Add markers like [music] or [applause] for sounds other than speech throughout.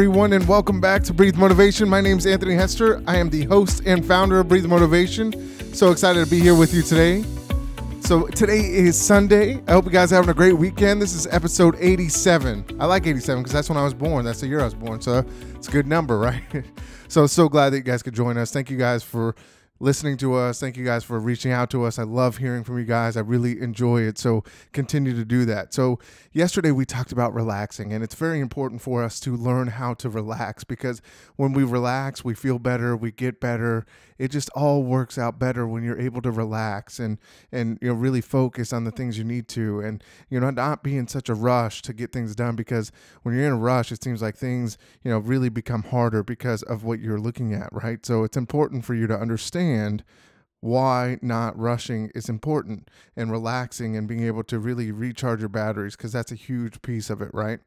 everyone, and welcome back to Breathe Motivation. My name is Anthony Hester. I am the host and founder of Breathe Motivation. So excited to be here with you today. So, today is Sunday. I hope you guys are having a great weekend. This is episode 87. I like 87 because that's when I was born. That's the year I was born. So, it's a good number, [laughs] right? so, so glad that you guys could join us. Thank you guys for listening to us. Thank you guys for reaching out to us. I love hearing from you guys. I really enjoy it. So continue to do that. So, yesterday we talked about relaxing, and it's very important for us to learn how to relax because when we relax, we feel better, we get better. It just all works out better when you're able to relax and and you know really focus on the things you need to and you know not be in such a rush to get things done because when you're in a rush it seems like things you know really become harder because of what you're looking at, right? So it's important for you to understand why not rushing is important and relaxing and being able to really recharge your batteries because that's a huge piece of it, right?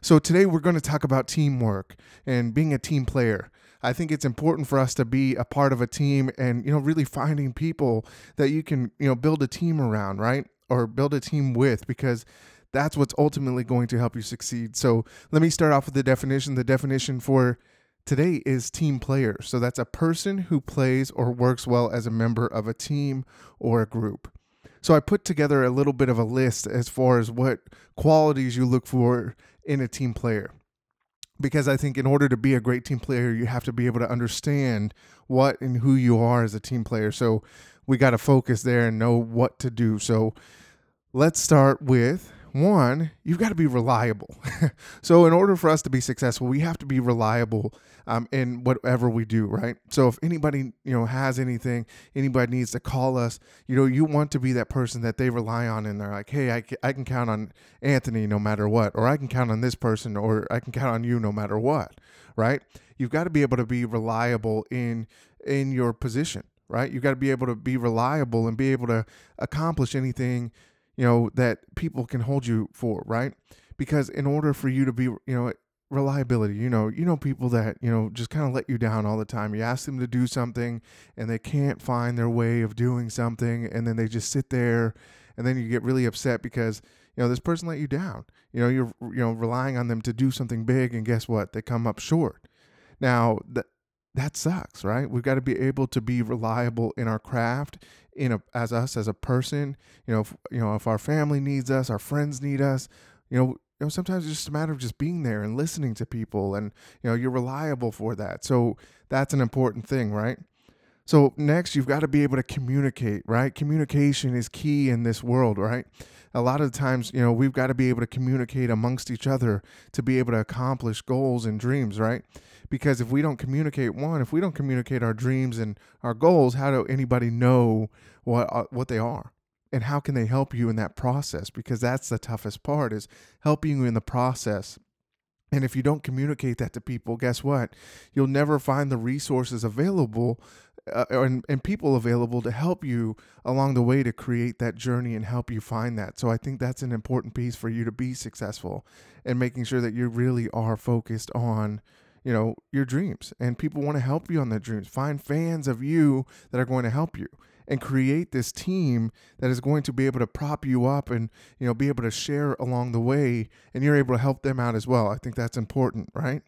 So today we're going to talk about teamwork and being a team player. I think it's important for us to be a part of a team and you know really finding people that you can, you know, build a team around, right? Or build a team with because that's what's ultimately going to help you succeed. So, let me start off with the definition. The definition for today is team player. So that's a person who plays or works well as a member of a team or a group. So I put together a little bit of a list as far as what qualities you look for in a team player. Because I think in order to be a great team player, you have to be able to understand what and who you are as a team player. So we got to focus there and know what to do. So let's start with one, you've got to be reliable. [laughs] so, in order for us to be successful, we have to be reliable um, in whatever we do, right? So, if anybody you know has anything, anybody needs to call us, you know, you want to be that person that they rely on, and they're like, hey, I I can count on Anthony no matter what, or I can count on this person, or I can count on you no matter what, right? You've got to be able to be reliable in in your position, right? You've got to be able to be reliable and be able to accomplish anything you know, that people can hold you for, right? Because in order for you to be, you know, reliability, you know, you know people that, you know, just kind of let you down all the time. You ask them to do something and they can't find their way of doing something and then they just sit there and then you get really upset because, you know, this person let you down. You know, you're you know, relying on them to do something big and guess what? They come up short. Now, that that sucks, right? We've got to be able to be reliable in our craft in a, as us as a person. You know, if, you know, if our family needs us, our friends need us. You know, you know, sometimes it's just a matter of just being there and listening to people, and you know, you're reliable for that. So that's an important thing, right? So next, you've got to be able to communicate, right? Communication is key in this world, right? A lot of times, you know, we've got to be able to communicate amongst each other to be able to accomplish goals and dreams, right? Because if we don't communicate, one, if we don't communicate our dreams and our goals, how do anybody know what uh, what they are? And how can they help you in that process? Because that's the toughest part is helping you in the process and if you don't communicate that to people, guess what? You'll never find the resources available uh, and, and people available to help you along the way to create that journey and help you find that. So I think that's an important piece for you to be successful and making sure that you really are focused on you know your dreams. And people want to help you on their dreams. Find fans of you that are going to help you and create this team that is going to be able to prop you up and you know be able to share along the way and you're able to help them out as well. I think that's important right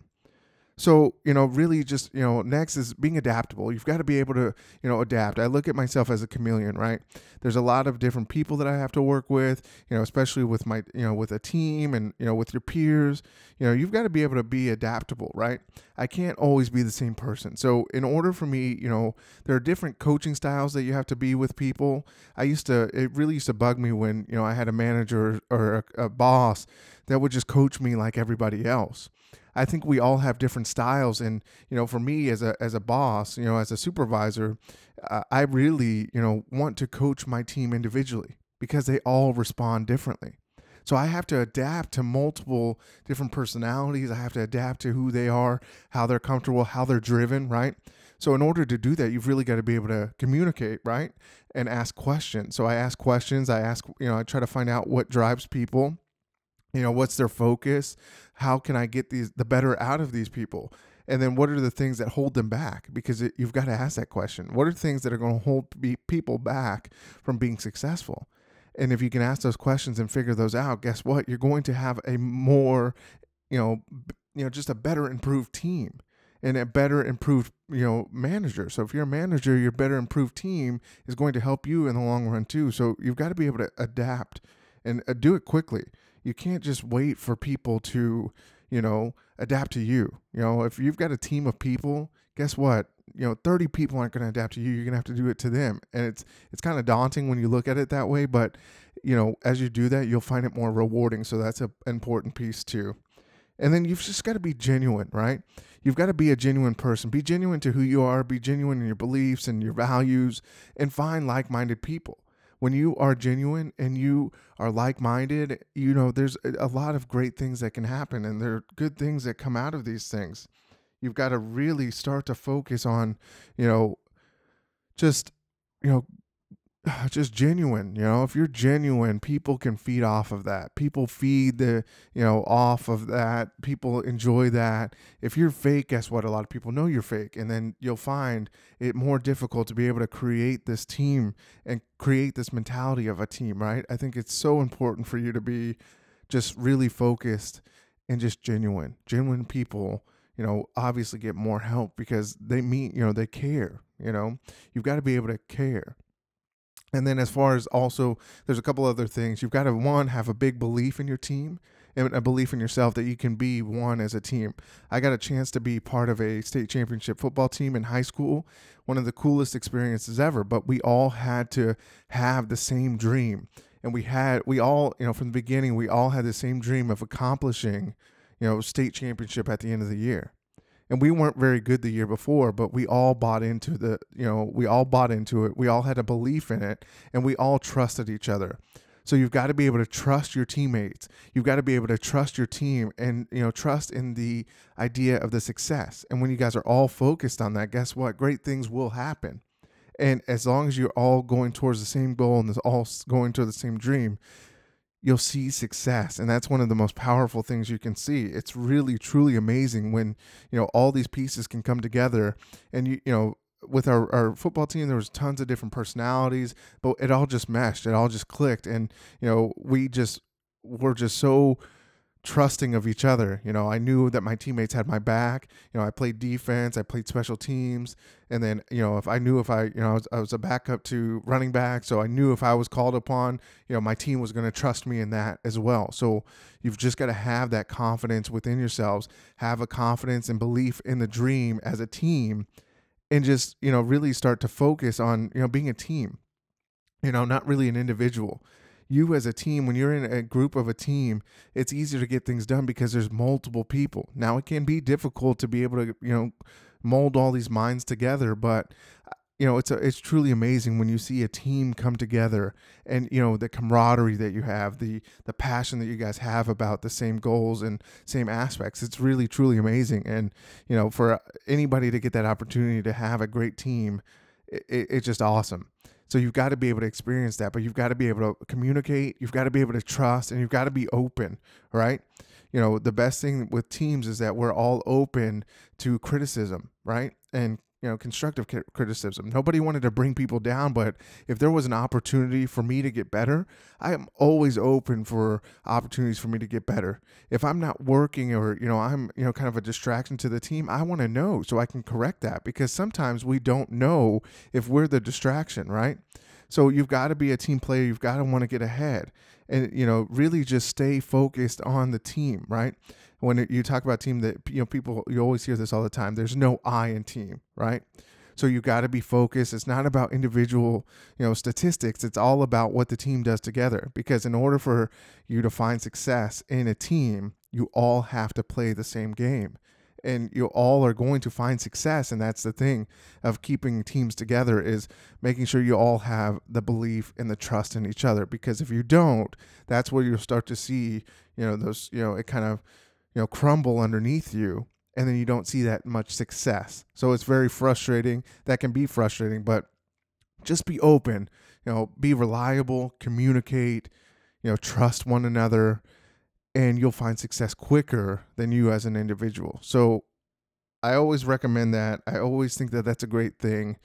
so, you know, really just, you know, next is being adaptable. You've got to be able to, you know, adapt. I look at myself as a chameleon, right? There's a lot of different people that I have to work with, you know, especially with my, you know, with a team and, you know, with your peers. You know, you've got to be able to be adaptable, right? I can't always be the same person. So, in order for me, you know, there are different coaching styles that you have to be with people. I used to, it really used to bug me when, you know, I had a manager or a, a boss that would just coach me like everybody else. I think we all have different styles, and you know, for me as a as a boss, you know, as a supervisor, uh, I really you know want to coach my team individually because they all respond differently. So I have to adapt to multiple different personalities. I have to adapt to who they are, how they're comfortable, how they're driven, right? So in order to do that, you've really got to be able to communicate, right? And ask questions. So I ask questions, I ask, you know, I try to find out what drives people you know what's their focus how can i get these the better out of these people and then what are the things that hold them back because it, you've got to ask that question what are things that are going to hold people back from being successful and if you can ask those questions and figure those out guess what you're going to have a more you know you know, just a better improved team and a better improved, you know, manager. So if you're a manager, your better improved team is going to help you in the long run too. So you've got to be able to adapt and uh, do it quickly. You can't just wait for people to, you know, adapt to you. You know, if you've got a team of people, guess what? You know, 30 people aren't going to adapt to you. You're going to have to do it to them. And it's it's kind of daunting when you look at it that way, but you know, as you do that, you'll find it more rewarding. So that's an important piece too. And then you've just got to be genuine, right? You've got to be a genuine person. Be genuine to who you are, be genuine in your beliefs and your values, and find like minded people. When you are genuine and you are like minded, you know, there's a lot of great things that can happen, and there are good things that come out of these things. You've got to really start to focus on, you know, just, you know, [sighs] just genuine you know? If you're genuine people can feed off of that. People feed the you know off of that. People enjoy that. If you're fake guess what? A lot of people know you're fake and then you'll find it more difficult to be able to create this team and create this mentality of a team right? I think it's so important for you to be just really focused and just genuine. Genuine people you know obviously get more help because they mean you know they care you know? You've got to be able to care and then, as far as also, there's a couple other things. You've got to, one, have a big belief in your team and a belief in yourself that you can be one as a team. I got a chance to be part of a state championship football team in high school, one of the coolest experiences ever. But we all had to have the same dream. And we had, we all, you know, from the beginning, we all had the same dream of accomplishing, you know, state championship at the end of the year and we weren't very good the year before but we all bought into the you know we all bought into it. We all had a belief in it and we all trusted each other. So you've got to be able to trust your teammates. You've got to be able to trust your team and you know trust in the idea of the success. And when you guys are all focused on that guess what? Great things will happen. And as long as you're all going towards the same goal and all going to the same dream you'll see success and that's one of the most powerful things you can see. It's really truly amazing when you know all these pieces can come together and you you know with our, our football team there was tons of different personalities but it all just meshed it all just clicked and you know we just were just so trusting of each other. You know, I knew that my teammates had my back. You know, I played defense, I played special teams, and then you know, if I knew if I, you know, I was, I was a backup to running back, so I knew if I was called upon, you know, my team was going to trust me in that as well. So you've just got to have that confidence within yourselves, have a confidence and belief in the dream as a team, and just you know, really start to focus on you know being a team. You know, not really an individual you as a team, when you're in a group of a team, it's easier to get things done because there's multiple people. Now it can be difficult to be able to, you know, mold all these minds together, but uh, you know it's a, it's truly amazing when you see a team come together and you know the camaraderie that you have the the passion that you guys have about the same goals and same aspects. It's really truly amazing. And you know for uh, anybody to get that opportunity to have a great team it, it's just awesome so you've got to be able to experience that, but you've got to be able to communicate, you've got to be able to trust, and you've got to be open, right? You know, the best thing with teams is that we're all open to criticism, right? And you know, constructive criticism. Nobody wanted to bring people down, but if there was an opportunity for me to get better, I am always open for opportunities for me to get better. If I'm not working or, you know, I'm, you know, kind of a distraction to the team, I want to know so I can correct that because sometimes we don't know if we're the distraction, right? So you've got to be a team player, you've got to want to get ahead and you know, really just stay focused on the team, right? When you talk about team that you know people you always hear this all the time there's no i in team right? So you got to be focused. It's not about individual you know statistics. It's all about what the team does together because in order for you to find success in a team you all have to play the same game. And you all are going to find success. And that's the thing of keeping teams together is making sure you all have the belief and the trust in each other because if you don't that's where you'll start to see you know those you know it kind of you know, crumble underneath you and then you don't see that much success. So it's very frustrating. That can be frustrating, but just be open, you know, be reliable, communicate, you know, trust one another and you'll find success quicker than you as an individual. So I always recommend that. I always think that that's a great thing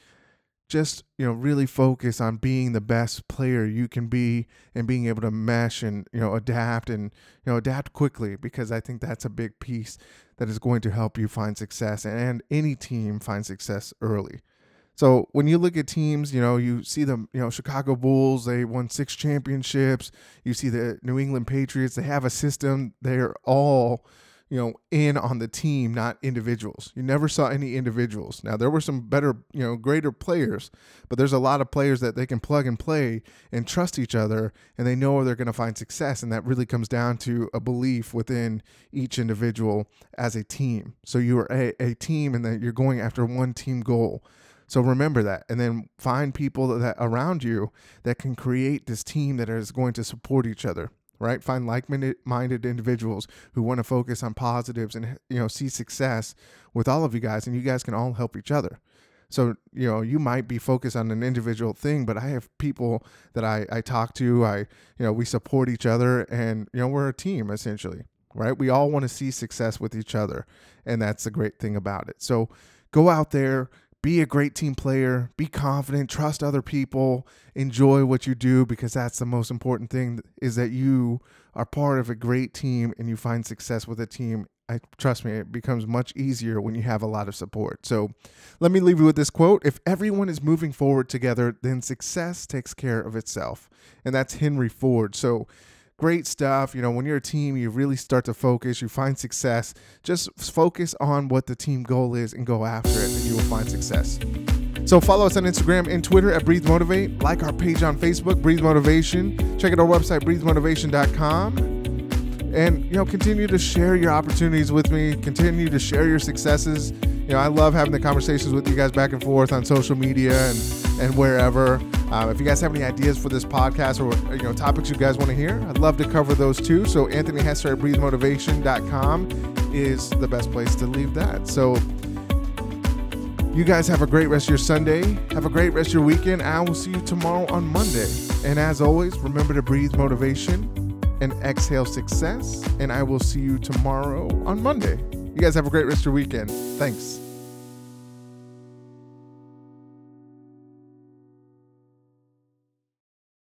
just you know really focus on being the best player you can be and being able to mesh and you know adapt and you know adapt quickly because I think that's a big piece that is going to help you find success and any team find success early. So when you look at teams, you know, you see the you know, Chicago Bulls, they won six championships. You see the New England Patriots, they have a system. They're all you know, in on the team, not individuals. You never saw any individuals. Now there were some better, you know, greater players, but there's a lot of players that they can plug and play and trust each other and they know where they're going to find success and that really comes down to a belief within each individual as a team. So you are a, a team and that you're going after one team goal. So remember that and then find people that around you that can create this team that is going to support each other right? Find like-minded individuals who want to focus on positives and you know see success with all of you guys, and you guys can all help each other. So you know you might be focused on an individual thing, but I have people that I I talk to. I you know we support each other, and you know we're a team essentially, right? We all want to see success with each other, and that's the great thing about it. So go out there be a great team player, be confident, trust other people, enjoy what you do because that's the most important thing is that you are part of a great team and you find success with a team. I trust me, it becomes much easier when you have a lot of support. So, let me leave you with this quote, if everyone is moving forward together, then success takes care of itself. And that's Henry Ford. So, great stuff. You know, when you're a team, you really start to focus, you find success. Just focus on what the team goal is and go after it, and you will find success. So follow us on Instagram and Twitter at Breathe Motivate. Like our page on Facebook, Breathe Motivation. Check out our website, breathemotivation.com. And you know, continue to share your opportunities with me. Continue to share your successes. You know, I love having the conversations with you guys back and forth on social media and and wherever. Um, if you guys have any ideas for this podcast or you know topics you guys want to hear, I'd love to cover those too. So Anthony Hester at breathemotivation.com is the best place to leave that. So you guys have a great rest of your Sunday. Have a great rest of your weekend. I will see you tomorrow on Monday. And as always, remember to breathe motivation and exhale success. And I will see you tomorrow on Monday. You guys have a great rest of your weekend. Thanks.